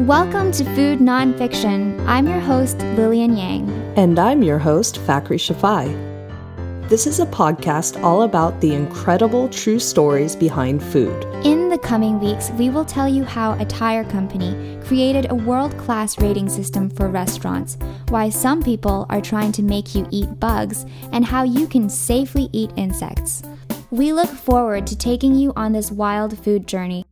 Welcome to Food Nonfiction. I'm your host, Lillian Yang. And I'm your host, Fakri Shafai. This is a podcast all about the incredible true stories behind food. In the coming weeks, we will tell you how a tire company created a world class rating system for restaurants, why some people are trying to make you eat bugs, and how you can safely eat insects. We look forward to taking you on this wild food journey.